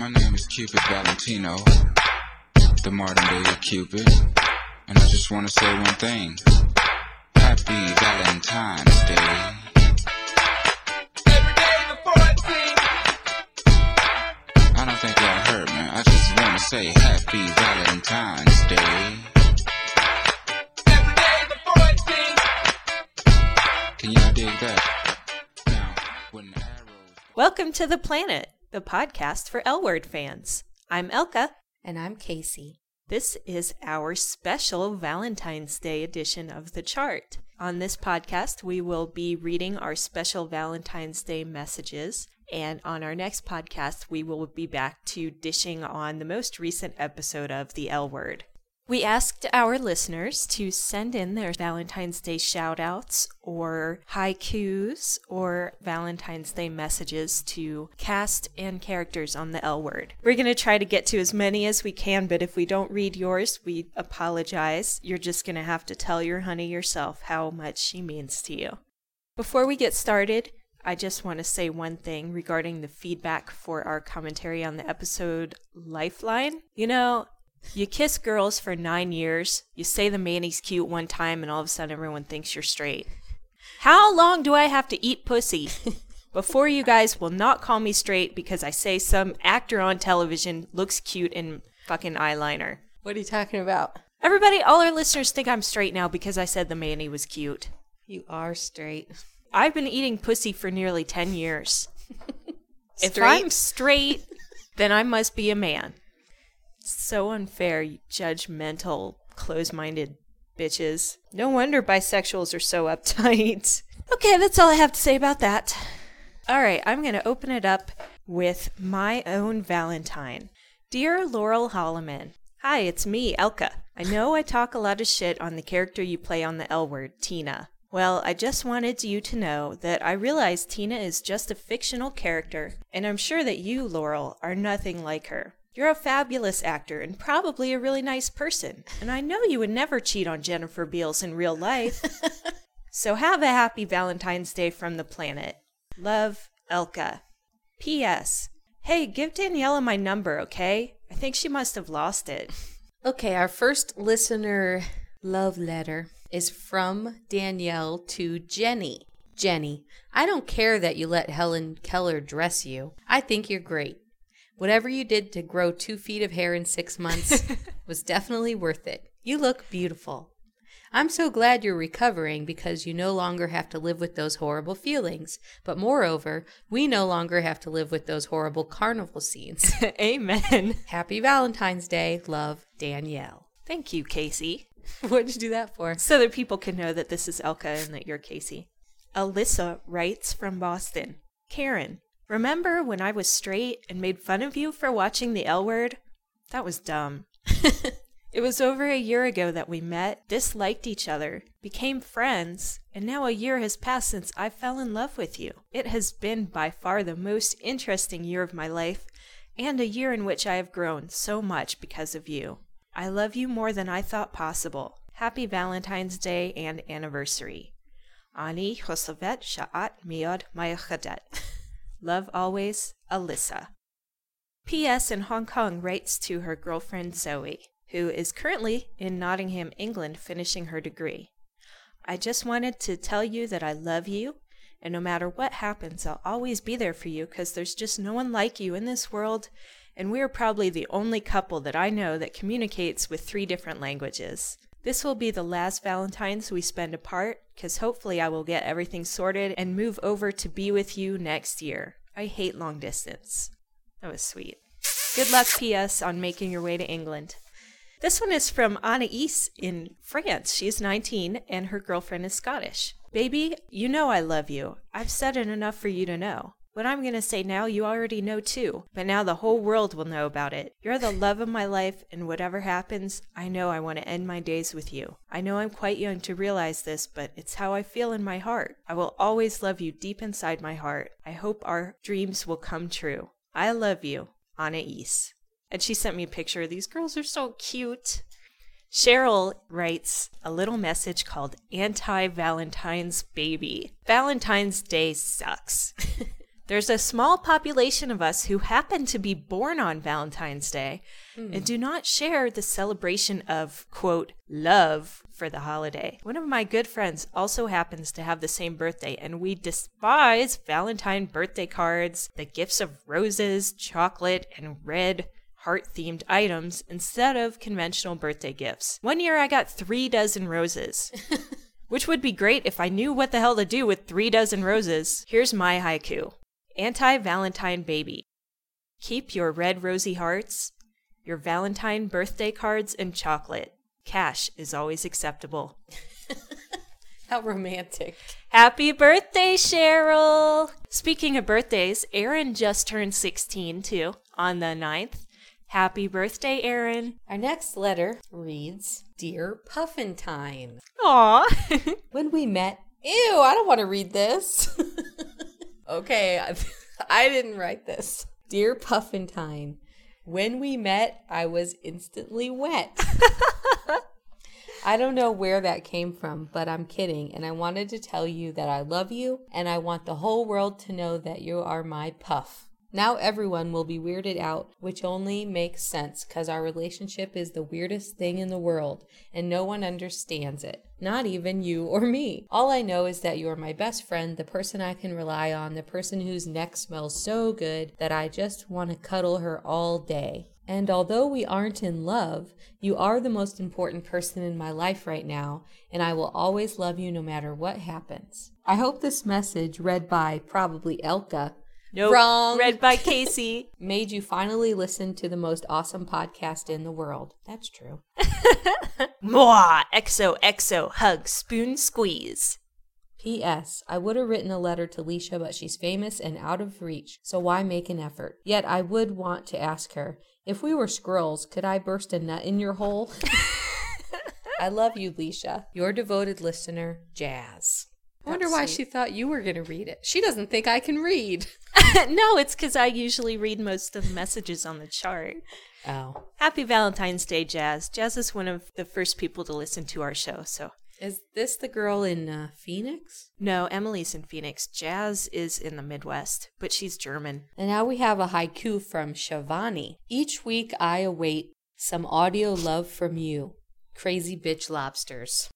My name is Cupid Valentino, the modern day Cupid, and I just want to say one thing. Happy Valentine's Day. Everyday the Fortune. I don't think y'all heard me. I just want to say Happy Valentine's Day. Every day the Fortune. Can y'all dig that? Now, when arrows. Welcome to The Planet, the podcast for L Word fans. I'm Elka. And I'm Casey. This is our special Valentine's Day edition of the chart. On this podcast, we will be reading our special Valentine's Day messages. And on our next podcast, we will be back to dishing on the most recent episode of The L Word. We asked our listeners to send in their Valentine's Day shout outs or haikus or Valentine's Day messages to cast and characters on the L word. We're going to try to get to as many as we can, but if we don't read yours, we apologize. You're just going to have to tell your honey yourself how much she means to you. Before we get started, I just want to say one thing regarding the feedback for our commentary on the episode Lifeline. You know, you kiss girls for nine years, you say the manny's cute one time, and all of a sudden everyone thinks you're straight. How long do I have to eat pussy before you guys will not call me straight because I say some actor on television looks cute in fucking eyeliner? What are you talking about? Everybody, all our listeners think I'm straight now because I said the manny was cute. You are straight. I've been eating pussy for nearly 10 years. If? I'm straight, then I must be a man. So unfair, you judgmental, close minded bitches. No wonder bisexuals are so uptight. Okay, that's all I have to say about that. All right, I'm going to open it up with my own Valentine. Dear Laurel Holloman, Hi, it's me, Elka. I know I talk a lot of shit on the character you play on the L word, Tina. Well, I just wanted you to know that I realize Tina is just a fictional character, and I'm sure that you, Laurel, are nothing like her. You're a fabulous actor and probably a really nice person, and I know you would never cheat on Jennifer Beals in real life. so have a happy Valentine's Day from the planet. Love, Elka. P.S. Hey, give Daniela my number, okay? I think she must have lost it. Okay, our first listener love letter is from Danielle to Jenny. Jenny, I don't care that you let Helen Keller dress you. I think you're great. Whatever you did to grow two feet of hair in six months was definitely worth it. You look beautiful. I'm so glad you're recovering because you no longer have to live with those horrible feelings. But moreover, we no longer have to live with those horrible carnival scenes. Amen. Happy Valentine's Day. Love, Danielle. Thank you, Casey. What did you do that for? So that people can know that this is Elka and that you're Casey. Alyssa writes from Boston. Karen, remember when I was straight and made fun of you for watching the L word? That was dumb. it was over a year ago that we met, disliked each other, became friends, and now a year has passed since I fell in love with you. It has been by far the most interesting year of my life, and a year in which I have grown so much because of you. I love you more than I thought possible. Happy Valentine's Day and anniversary. Ani Hosovet Sha'at Miod Mayachadet. Love always, Alyssa. P.S. in Hong Kong writes to her girlfriend Zoe, who is currently in Nottingham, England, finishing her degree. I just wanted to tell you that I love you, and no matter what happens, I'll always be there for you because there's just no one like you in this world, and we are probably the only couple that I know that communicates with three different languages. This will be the last Valentine's we spend apart because hopefully I will get everything sorted and move over to be with you next year. I hate long distance. That was sweet. Good luck, P.S., on making your way to England. This one is from Anais in France. She's 19 and her girlfriend is Scottish. Baby, you know I love you. I've said it enough for you to know. What I'm going to say now, you already know too, but now the whole world will know about it. You're the love of my life, and whatever happens, I know I want to end my days with you. I know I'm quite young to realize this, but it's how I feel in my heart. I will always love you deep inside my heart. I hope our dreams will come true. I love you, Anais. And she sent me a picture. These girls are so cute. Cheryl writes a little message called Anti Valentine's Baby. Valentine's Day sucks. There's a small population of us who happen to be born on Valentine's Day and hmm. do not share the celebration of, quote, love for the holiday. One of my good friends also happens to have the same birthday, and we despise Valentine birthday cards, the gifts of roses, chocolate, and red heart themed items instead of conventional birthday gifts. One year I got three dozen roses. Which would be great if I knew what the hell to do with three dozen roses. Here's my haiku Anti Valentine Baby. Keep your red rosy hearts, your Valentine birthday cards, and chocolate. Cash is always acceptable. How romantic. Happy birthday, Cheryl! Speaking of birthdays, Aaron just turned 16 too on the 9th. Happy birthday, Aaron. Our next letter reads Dear Puffintine. Aw. When we met, ew, I don't want to read this. okay, I, didn't write this. Dear Puffintine, when we met, I was instantly wet. I don't know where that came from, but I'm kidding. And I wanted to tell you that I love you and I want the whole world to know that you are my puff. Now everyone will be weirded out, which only makes sense because our relationship is the weirdest thing in the world and no one understands it. Not even you or me. All I know is that you are my best friend, the person I can rely on, the person whose neck smells so good that I just want to cuddle her all day. And although we aren't in love, you are the most important person in my life right now, and I will always love you no matter what happens. I hope this message, read by probably Elka, Nope. Wrong. Read by Casey. made you finally listen to the most awesome podcast in the world. That's true. Mwah! Exo, exo, hug, spoon, squeeze. P.S. I would have written a letter to Leisha, but she's famous and out of reach, so why make an effort? Yet I would want to ask her if we were squirrels, could I burst a nut in your hole? I love you, Leisha. Your devoted listener, Jazz. I wonder That's why sweet. she thought you were going to read it. She doesn't think I can read. no, it's because I usually read most of the messages on the chart. Oh. Happy Valentine's Day, Jazz. Jazz is one of the first people to listen to our show, so. Is this the girl in uh, Phoenix? No, Emily's in Phoenix. Jazz is in the Midwest, but she's German. And now we have a haiku from Shivani. Each week I await some audio love from you. Crazy bitch lobsters.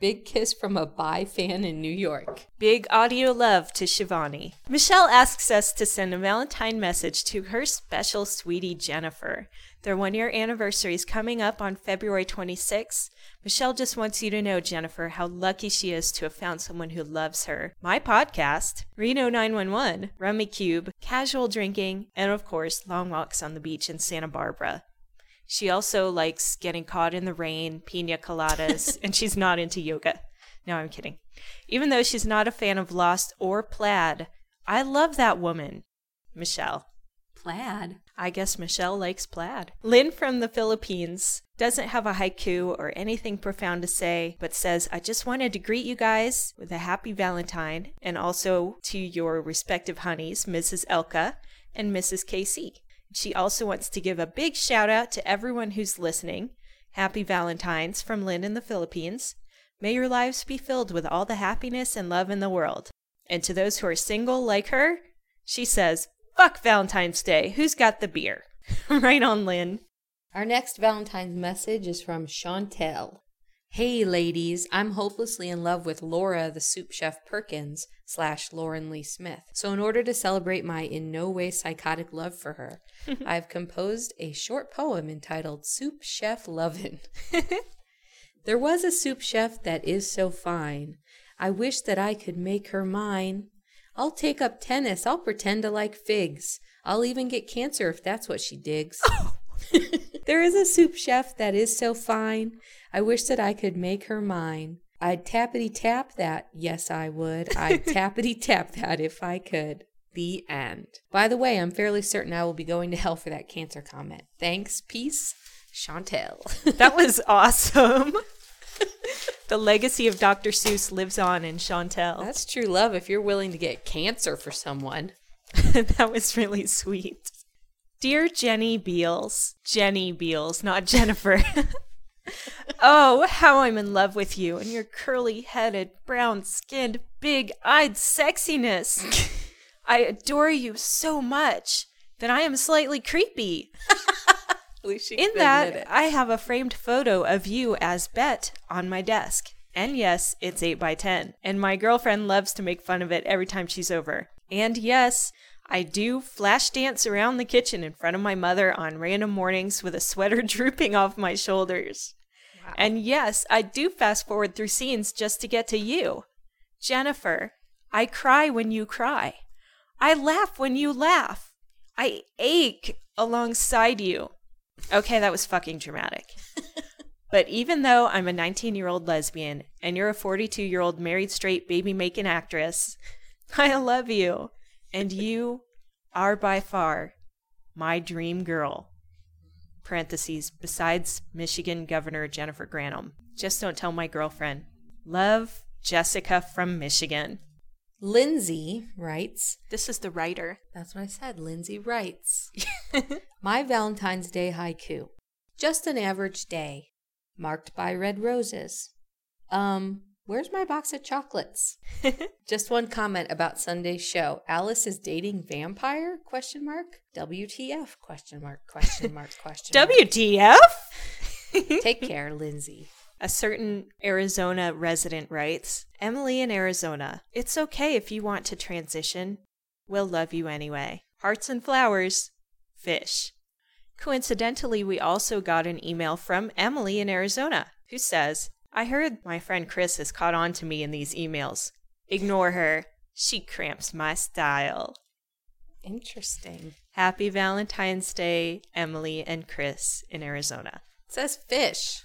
Big kiss from a bi fan in New York. Big audio love to Shivani. Michelle asks us to send a Valentine message to her special sweetie Jennifer. Their one year anniversary is coming up on February 26th. Michelle just wants you to know, Jennifer, how lucky she is to have found someone who loves her. My podcast, Reno 911, Rummikub, Casual Drinking, and of course, long walks on the beach in Santa Barbara. She also likes getting caught in the rain, pina coladas, and she's not into yoga. No, I'm kidding. Even though she's not a fan of Lost or Plaid, I love that woman. Michelle. Plaid. I guess Michelle likes plaid. Lynn from the Philippines doesn't have a haiku or anything profound to say, but says, I just wanted to greet you guys with a happy Valentine and also to your respective honeys, Mrs. Elka and Mrs. Casey. She also wants to give a big shout out to everyone who's listening. Happy Valentine's from Lynn in the Philippines. May your lives be filled with all the happiness and love in the world. And to those who are single like her, she says, Fuck Valentine's Day. Who's got the beer? right on, Lynn. Our next Valentine's message is from Chantel. Hey ladies, I'm hopelessly in love with Lara the Soup Chef Perkins slash Lauren Lee Smith. So in order to celebrate my in no way psychotic love for her, I've composed a short poem entitled Soup Chef Lovin'. there was a soup chef that is so fine. I wish that I could make her mine. I'll take up tennis. I'll pretend to like figs. I'll even get cancer if that's what she digs. there is a soup chef that is so fine. I wish that I could make her mine. I'd tappity tap that. Yes, I would. I'd tappity tap that if I could. The end. By the way, I'm fairly certain I will be going to hell for that cancer comment. Thanks. Peace. Chantel. That was awesome. the legacy of Dr. Seuss lives on in Chantel. That's true love if you're willing to get cancer for someone. that was really sweet. Dear Jenny Beals, Jenny Beals, not Jennifer. oh, how I'm in love with you and your curly headed, brown skinned, big eyed sexiness. I adore you so much that I am slightly creepy. In that, I have a framed photo of you as Bette on my desk. And yes, it's 8 by 10 And my girlfriend loves to make fun of it every time she's over. And yes, I do flash dance around the kitchen in front of my mother on random mornings with a sweater drooping off my shoulders. Wow. And yes, I do fast forward through scenes just to get to you. Jennifer, I cry when you cry. I laugh when you laugh. I ache alongside you. Okay, that was fucking dramatic. but even though I'm a 19 year old lesbian and you're a 42 year old married straight baby making actress, I love you. And you are by far my dream girl. Parentheses, besides Michigan Governor Jennifer Granholm. Just don't tell my girlfriend. Love, Jessica from Michigan. Lindsay writes, This is the writer. That's what I said. Lindsay writes, My Valentine's Day haiku. Just an average day, marked by red roses. Um, where's my box of chocolates? Just one comment about Sunday's show. Alice is dating vampire? Question mark. WTF? Question mark. Question mark. Question mark. WTF? Take care, Lindsay. A certain Arizona resident writes Emily in Arizona, it's okay if you want to transition. We'll love you anyway. Hearts and flowers. Fish. Coincidentally, we also got an email from Emily in Arizona who says, I heard my friend Chris has caught on to me in these emails. Ignore her. She cramps my style. Interesting. Happy Valentine's Day, Emily and Chris in Arizona. It says fish.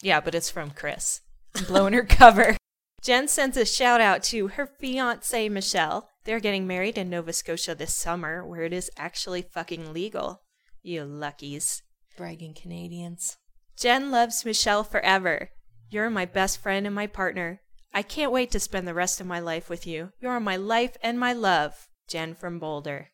Yeah, but it's from Chris. I'm blowing her cover. Jen sends a shout out to her fiance, Michelle. They're getting married in Nova Scotia this summer, where it is actually fucking legal. You luckies. Bragging Canadians. Jen loves Michelle forever. You're my best friend and my partner. I can't wait to spend the rest of my life with you. You're my life and my love. Jen from Boulder.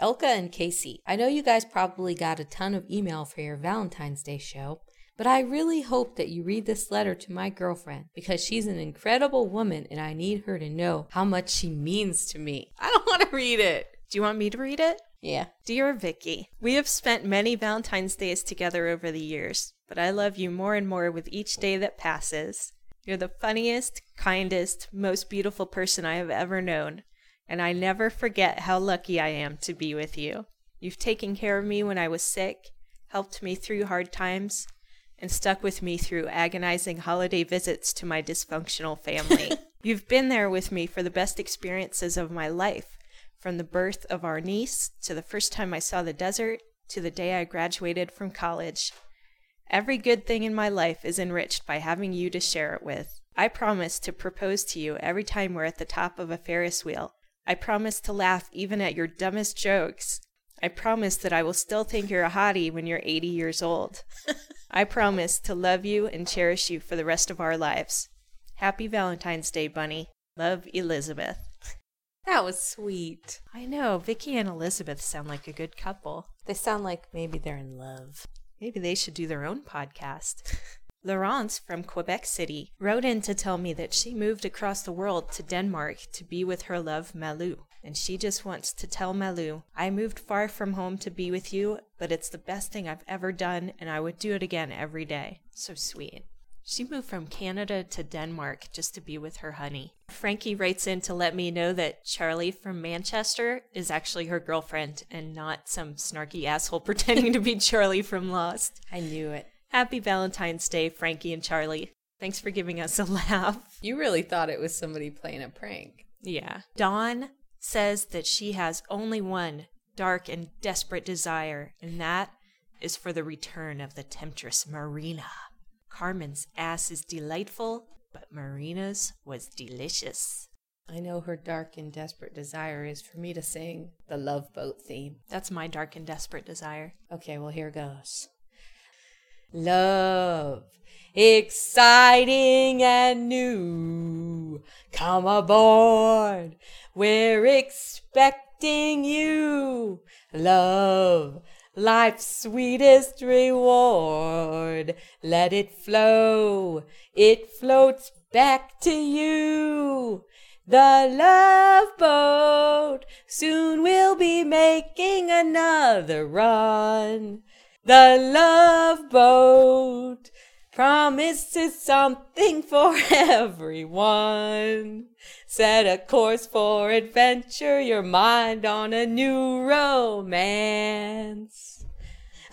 Elka and Casey, I know you guys probably got a ton of email for your Valentine's Day show, but I really hope that you read this letter to my girlfriend because she's an incredible woman and I need her to know how much she means to me. I don't want to read it. Do you want me to read it? Yeah. Dear Vicky, we have spent many Valentine's Days together over the years, but I love you more and more with each day that passes. You're the funniest, kindest, most beautiful person I have ever known, and I never forget how lucky I am to be with you. You've taken care of me when I was sick, helped me through hard times, and stuck with me through agonizing holiday visits to my dysfunctional family. You've been there with me for the best experiences of my life, from the birth of our niece to the first time I saw the desert to the day I graduated from college. Every good thing in my life is enriched by having you to share it with. I promise to propose to you every time we're at the top of a Ferris wheel. I promise to laugh even at your dumbest jokes. I promise that I will still think you're a hottie when you're 80 years old. I promise to love you and cherish you for the rest of our lives. Happy Valentine's Day, Bunny. Love, Elizabeth. That was sweet. I know. Vicky and Elizabeth sound like a good couple. They sound like maybe they're in love. Maybe they should do their own podcast. Laurence from Quebec City wrote in to tell me that she moved across the world to Denmark to be with her love Malu. And she just wants to tell Malu, I moved far from home to be with you, but it's the best thing I've ever done, and I would do it again every day. So sweet. She moved from Canada to Denmark just to be with her honey. Frankie writes in to let me know that Charlie from Manchester is actually her girlfriend and not some snarky asshole pretending to be Charlie from Lost. I knew it. Happy Valentine's Day, Frankie and Charlie. Thanks for giving us a laugh. You really thought it was somebody playing a prank. Yeah. Dawn says that she has only one dark and desperate desire, and that is for the return of the temptress Marina. Carmen's ass is delightful, but Marina's was delicious. I know her dark and desperate desire is for me to sing the Love Boat theme. That's my dark and desperate desire. Okay, well, here goes. Love, exciting and new. Come aboard, we're expecting you. Love, life's sweetest reward. Let it flow, it floats back to you. The love boat soon will be making another run. The love boat promises something for everyone. Set a course for adventure, your mind on a new romance.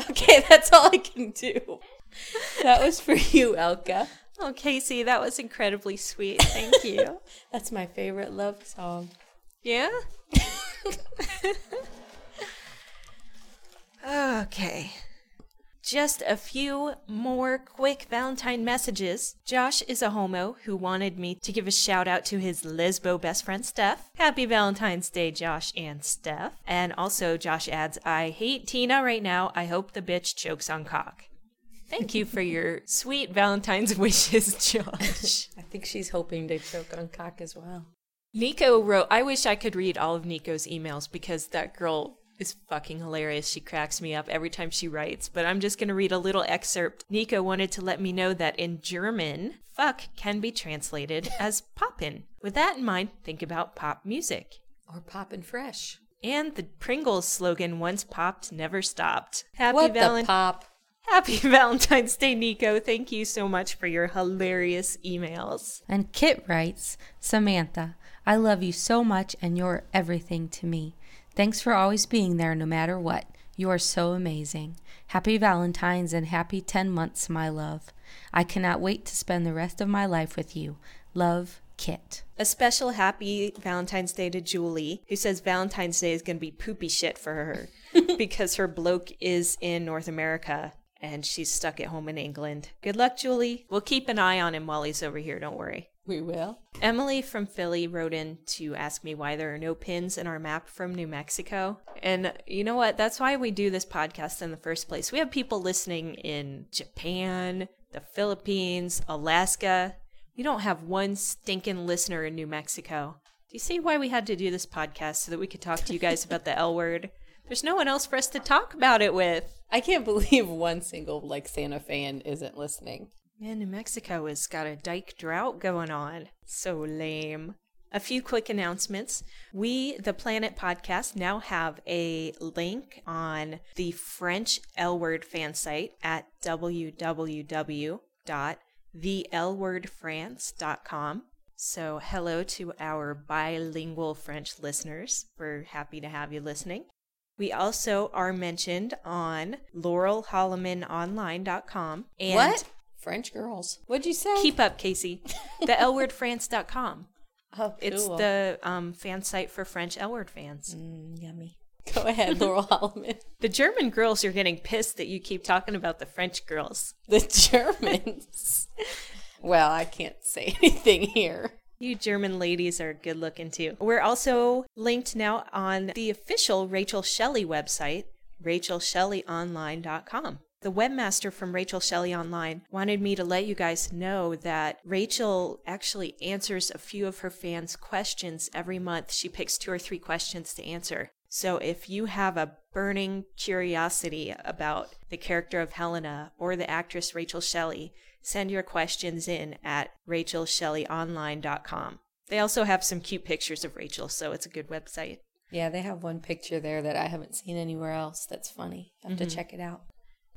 Okay, that's all I can do. That was for you, Elka. Oh, Casey, that was incredibly sweet. Thank you. That's my favorite love song. yeah? okay. Just a few more quick Valentine messages. Josh is a homo who wanted me to give a shout out to his lesbo best friend Steph. Happy Valentine's Day, Josh and Steph. And also, Josh adds, I hate Tina right now. I hope the bitch chokes on cock. Thank you for your sweet Valentine's wishes, Josh. I think she's hoping to choke on cock as well. Nico wrote, I wish I could read all of Nico's emails because that girl is fucking hilarious. She cracks me up every time she writes, but I'm just going to read a little excerpt. Nico wanted to let me know that in German, fuck can be translated as poppin'. With that in mind, think about pop music. Or poppin' fresh. And the Pringles slogan, once popped, never stopped. Happy what the pop? Happy Valentine's Day, Nico. Thank you so much for your hilarious emails. And Kit writes Samantha, I love you so much and you're everything to me. Thanks for always being there no matter what. You are so amazing. Happy Valentine's and happy 10 months, my love. I cannot wait to spend the rest of my life with you. Love, Kit. A special happy Valentine's Day to Julie, who says Valentine's Day is going to be poopy shit for her because her bloke is in North America and she's stuck at home in England. Good luck, Julie. We'll keep an eye on him while he's over here, don't worry. We will. Emily from Philly wrote in to ask me why there are no pins in our map from New Mexico. And you know what? That's why we do this podcast in the first place. We have people listening in Japan, the Philippines, Alaska. We don't have one stinking listener in New Mexico. Do you see why we had to do this podcast so that we could talk to you guys about the L word? There's no one else for us to talk about it with. I can't believe one single like Santa fan isn't listening. Man, New Mexico has got a dike drought going on. So lame. A few quick announcements. We, the Planet Podcast, now have a link on the French L Word fan site at www.thelwordfrance.com. So, hello to our bilingual French listeners. We're happy to have you listening. We also are mentioned on laurelhollomanonline.com. And what? French girls. What'd you say? Keep up, Casey. The lwordfrance.com. oh, It's the um, fan site for French L word fans. Mm, yummy. Go ahead, Laurel Holloman. The German girls are getting pissed that you keep talking about the French girls. The Germans. well, I can't say anything here. You German ladies are good looking too. We're also linked now on the official Rachel Shelley website, rachelshelleyonline.com. The webmaster from Rachel Shelley Online wanted me to let you guys know that Rachel actually answers a few of her fans' questions every month. She picks two or three questions to answer. So if you have a burning curiosity about the character of Helena or the actress Rachel Shelley, send your questions in at rachelshelleyonline.com. They also have some cute pictures of Rachel, so it's a good website. Yeah, they have one picture there that I haven't seen anywhere else. That's funny. I have to mm-hmm. check it out.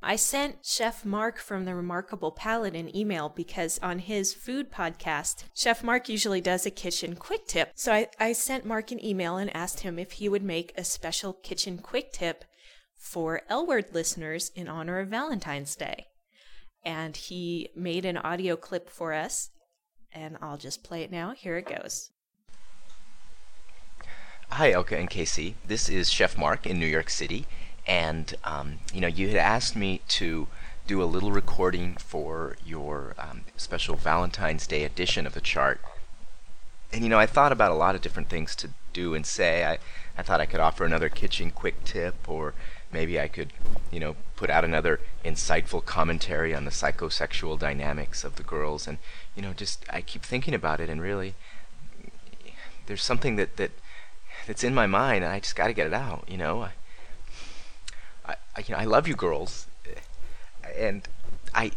I sent Chef Mark from the Remarkable Palate an email because on his food podcast, Chef Mark usually does a kitchen quick tip. So I, I sent Mark an email and asked him if he would make a special kitchen quick tip for L Word listeners in honor of Valentine's Day. And he made an audio clip for us, and I'll just play it now. Here it goes. Hi, Elka and Casey. This is Chef Mark in New York City, and um, you know you had asked me to do a little recording for your um, special Valentine's Day edition of the chart. And you know I thought about a lot of different things to do and say. I I thought I could offer another kitchen quick tip, or maybe I could you know put out another insightful commentary on the psychosexual dynamics of the girls, and you know just I keep thinking about it, and really there's something that that that's in my mind, and I just got to get it out. You know, I, I, I, you know, I love you, girls, and I,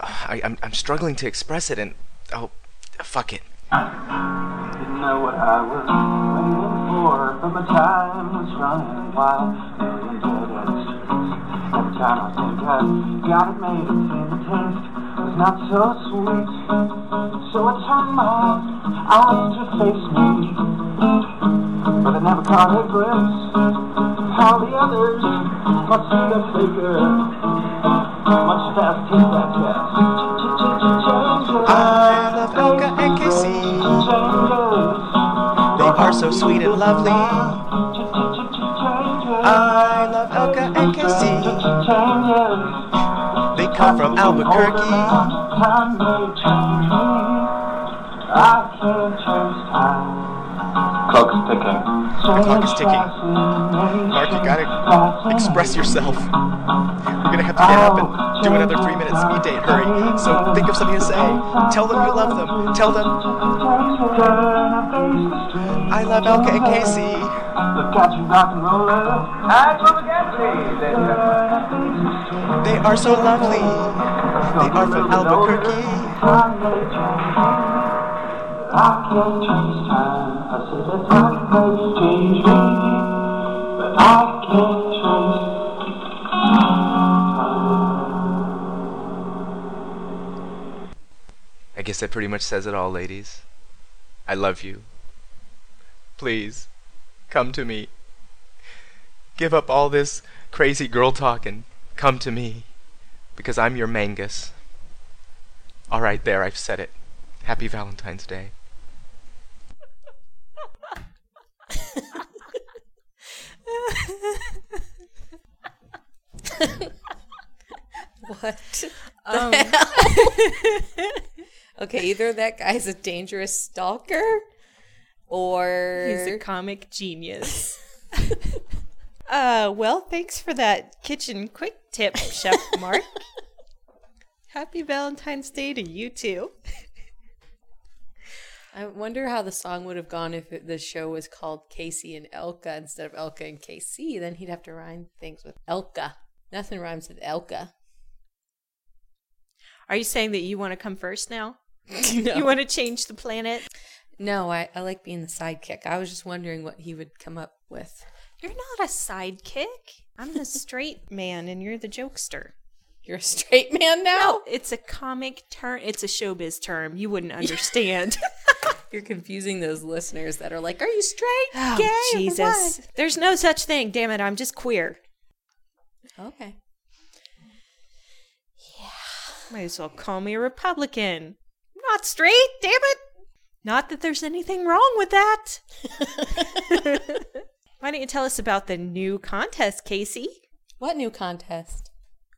I, I'm, I'm struggling to express it, and oh, fuck it. Didn't know what I was waiting for, but my time was running wild. Every time I think I got it made, the taste was not so sweet. So I turned my eyes to face me, but I never caught a glimpse how the others must see the figure. Much fast hit that. I love Elka and Casey. They are so sweet and lovely. I love Elka and Casey. They come from Albuquerque. Clock is ticking. The clock is ticking. Mark, you gotta express yourself. You're gonna have to get up and do another three minute speed date. Hurry. So think of something to say. Tell them you love them. Tell them I love Elka and Casey. They are so lovely. They are from Albuquerque. I can't change time. I said that time may change me, but I can't change I guess that pretty much says it all, ladies. I love you. Please, come to me. Give up all this crazy girl talk and come to me, because I'm your Mangus. All right, there, I've said it. Happy Valentine's Day. What? Um, Okay, either that guy's a dangerous stalker or He's a comic genius. uh, well, thanks for that kitchen quick tip, Chef Mark. Happy Valentine's Day to you too. I wonder how the song would have gone if it, the show was called Casey and Elka instead of Elka and Casey. Then he'd have to rhyme things with Elka. Nothing rhymes with Elka. Are you saying that you want to come first now? No. You want to change the planet? No, I, I like being the sidekick. I was just wondering what he would come up with. You're not a sidekick. I'm the straight man and you're the jokester. You're a straight man now? No, it's a comic term. It's a showbiz term. You wouldn't understand. You're confusing those listeners that are like, Are you straight? oh, Gay? Jesus. There's no such thing. Damn it. I'm just queer. what?" Okay. Might as well call me a Republican. Not straight, damn it. Not that there's anything wrong with that. Why don't you tell us about the new contest, Casey? What new contest?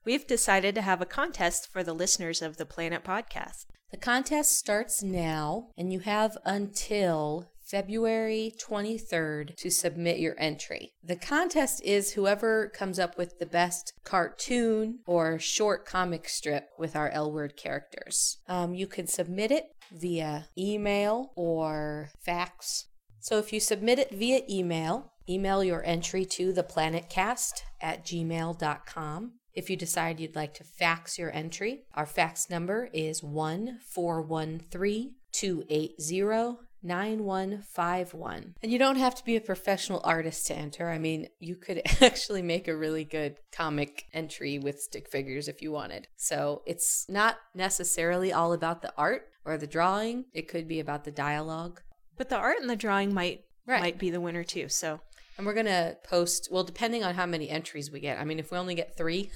We've decided to have a contest for the listeners of the Planet Podcast. The contest starts now, and you have until February 23rd to submit your entry. The contest is whoever comes up with the best cartoon or short comic strip with our L word characters. Um, you can submit it via email or fax. So if you submit it via email, email your entry to theplanetcast at gmail.com. If you decide you'd like to fax your entry, our fax number is 1 413 280 9151. And you don't have to be a professional artist to enter. I mean, you could actually make a really good comic entry with stick figures if you wanted. So it's not necessarily all about the art or the drawing, it could be about the dialogue. But the art and the drawing might Right. might be the winner too. So And we're going to post, well, depending on how many entries we get. I mean, if we only get three,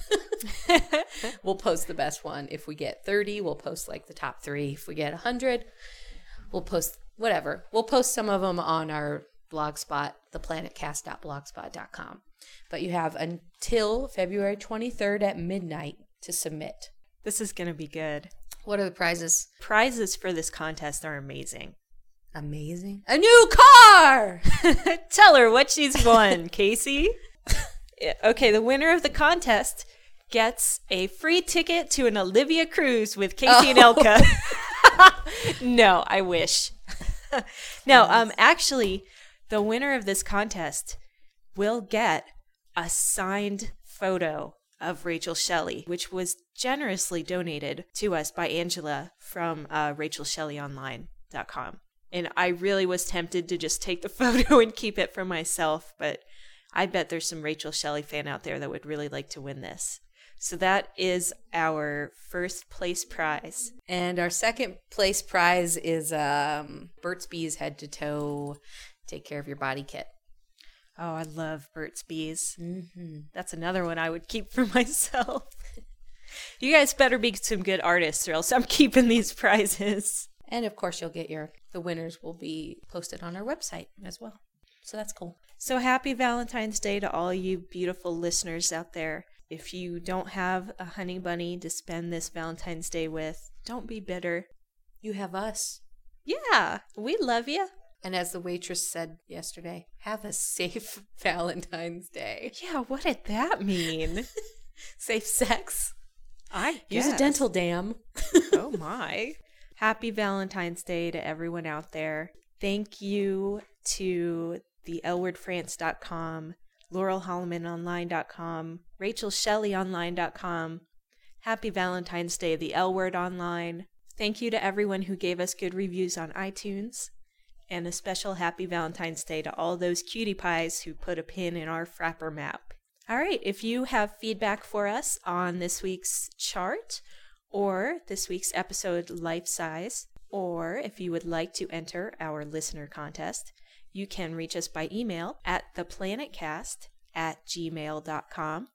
we'll post the best one. If we get 30, we'll post like the top three. If we get 100, we'll post whatever. We'll post some of them on our blogspot, theplanetcast.blogspot.com. But you have until February 23rd at midnight to submit. this is going to be good. What are the prizes? Prizes for this contest are amazing. Amazing. A new car! Tell her what she's won, Casey. Okay, the winner of the contest gets a free ticket to an Olivia cruise with Casey and Elka. no, I wish. no, um actually the winner of this contest will get a signed photo of Rachel Shelley, which was generously donated to us by Angela from uh, RachelShelleyOnline.com. And I really was tempted to just take the photo and keep it for myself, but I bet there's some Rachel Shelley fan out there that would really like to win this. So that is our first place prize. And our second place prize is um, Burt's Bees Head to Toe Take Care of Your Body Kit. Oh, I love Burt's Bees. Mm-hmm. That's another one I would keep for myself. you guys better be some good artists, or else I'm keeping these prizes. And of course, you'll get your, the winners will be posted on our website as well. So that's cool. So happy Valentine's Day to all you beautiful listeners out there. If you don't have a honey bunny to spend this Valentine's Day with, don't be bitter. You have us. Yeah, we love you. And as the waitress said yesterday, have a safe Valentine's Day. Yeah, what did that mean? Safe sex. I Use a dental dam. oh my. Happy Valentine's Day to everyone out there. Thank you to the lwordfrance.com, laurelhollomanonline.com, rachelshelleyonline.com. Happy Valentine's Day, the L Word Online. Thank you to everyone who gave us good reviews on iTunes. And a special happy Valentine's Day to all those cutie pies who put a pin in our Frappr map. All right, if you have feedback for us on this week's chart or this week's episode life size, or if you would like to enter our listener contest, you can reach us by email at theplanetcast at gmail.com.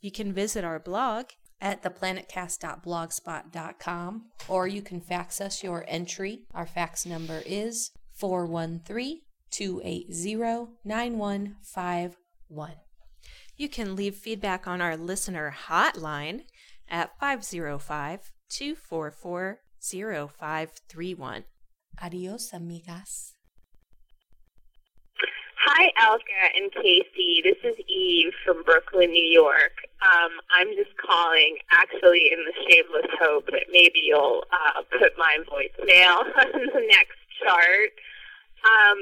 You can visit our blog at theplanetcast.blogspot.com or you can fax us your entry. Our fax number is 413 280 9151. You can leave feedback on our listener hotline at 505 244 0531. Adios, amigas. Hi, Elka and Casey. This is Eve from Brooklyn, New York. Um, I'm just calling, actually, in the shameless hope that maybe you'll uh, put my voicemail on the next chart. Um,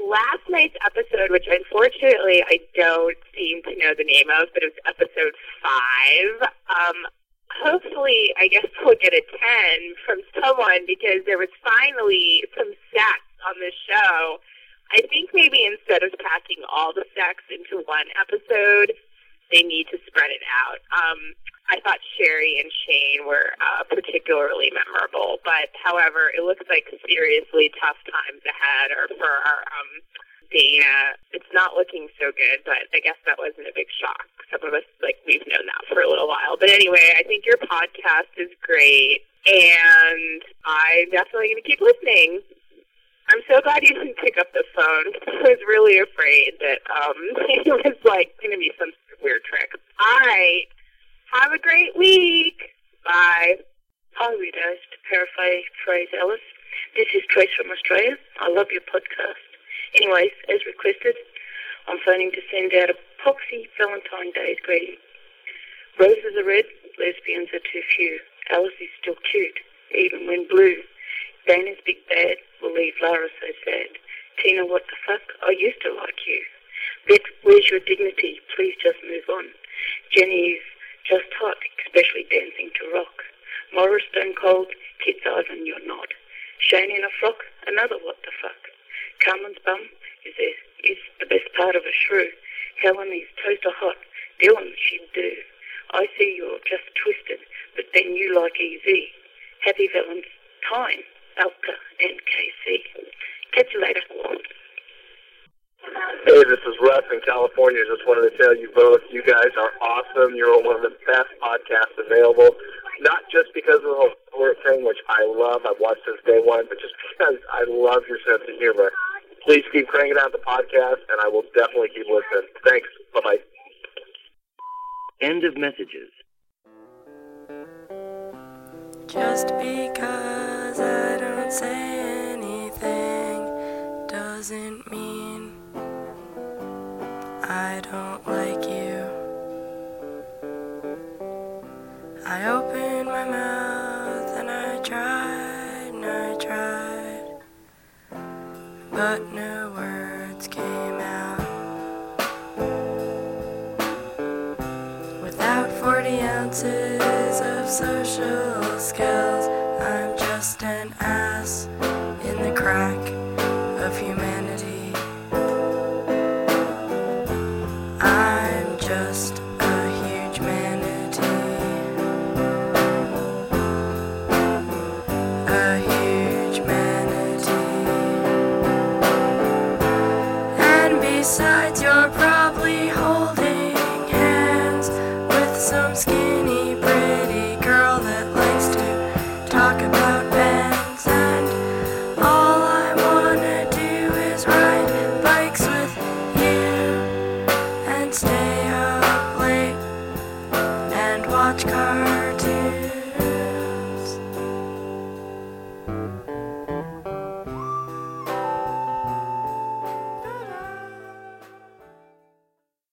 last night's episode, which unfortunately I don't seem to know the name of, but it was episode five. Um, hopefully, I guess we'll get a 10 from someone because there was finally some sex on the show. I think maybe instead of packing all the sex into one episode, they need to spread it out. Um, I thought Cherie and Shane were uh, particularly memorable, but however, it looks like seriously tough times ahead or for our um, Dana. It's not looking so good, but I guess that wasn't a big shock. Some of us, like, we've known that for a little while. But anyway, I think your podcast is great, and I'm definitely going to keep listening. I'm so glad you didn't pick up the phone. I was really afraid that um, it was like going to be some weird trick. Right. Have a great week. Bye. Hi, readers. To paraphrase Alice, this is Trace from Australia. I love your podcast. Anyways, as requested, I'm phoning to send out a poxy Valentine Day greeting. Roses are red, lesbians are too few. Alice is still cute, even when blue. Dana's big bad will leave Lara so sad. Tina, what the fuck? I used to like you. Bette, where's your dignity? Please just move on. Jenny is just hot, especially dancing to rock. Morris stone cold, Kit's Ivan, you're not. Shane in a frock, another what the fuck. Carmen's bum is, a, is the best part of a shrew. Helen is toaster hot, Dylan she'd do. I see you're just twisted, but then you like easy. Happy Valentine, Elka and Casey. Catch you later. Hey, this is Russ in California. Just wanted to tell you both, you guys are awesome. You're one of the best podcasts available. Not just because of the whole sport thing, which I love. I've watched since day one, but just because I love your sense of humor. Please keep cranking out the podcast, and I will definitely keep listening. Thanks. Bye bye. End of messages. Just because I don't say anything doesn't mean but no words came out. Without 40 ounces of social skills, I'm just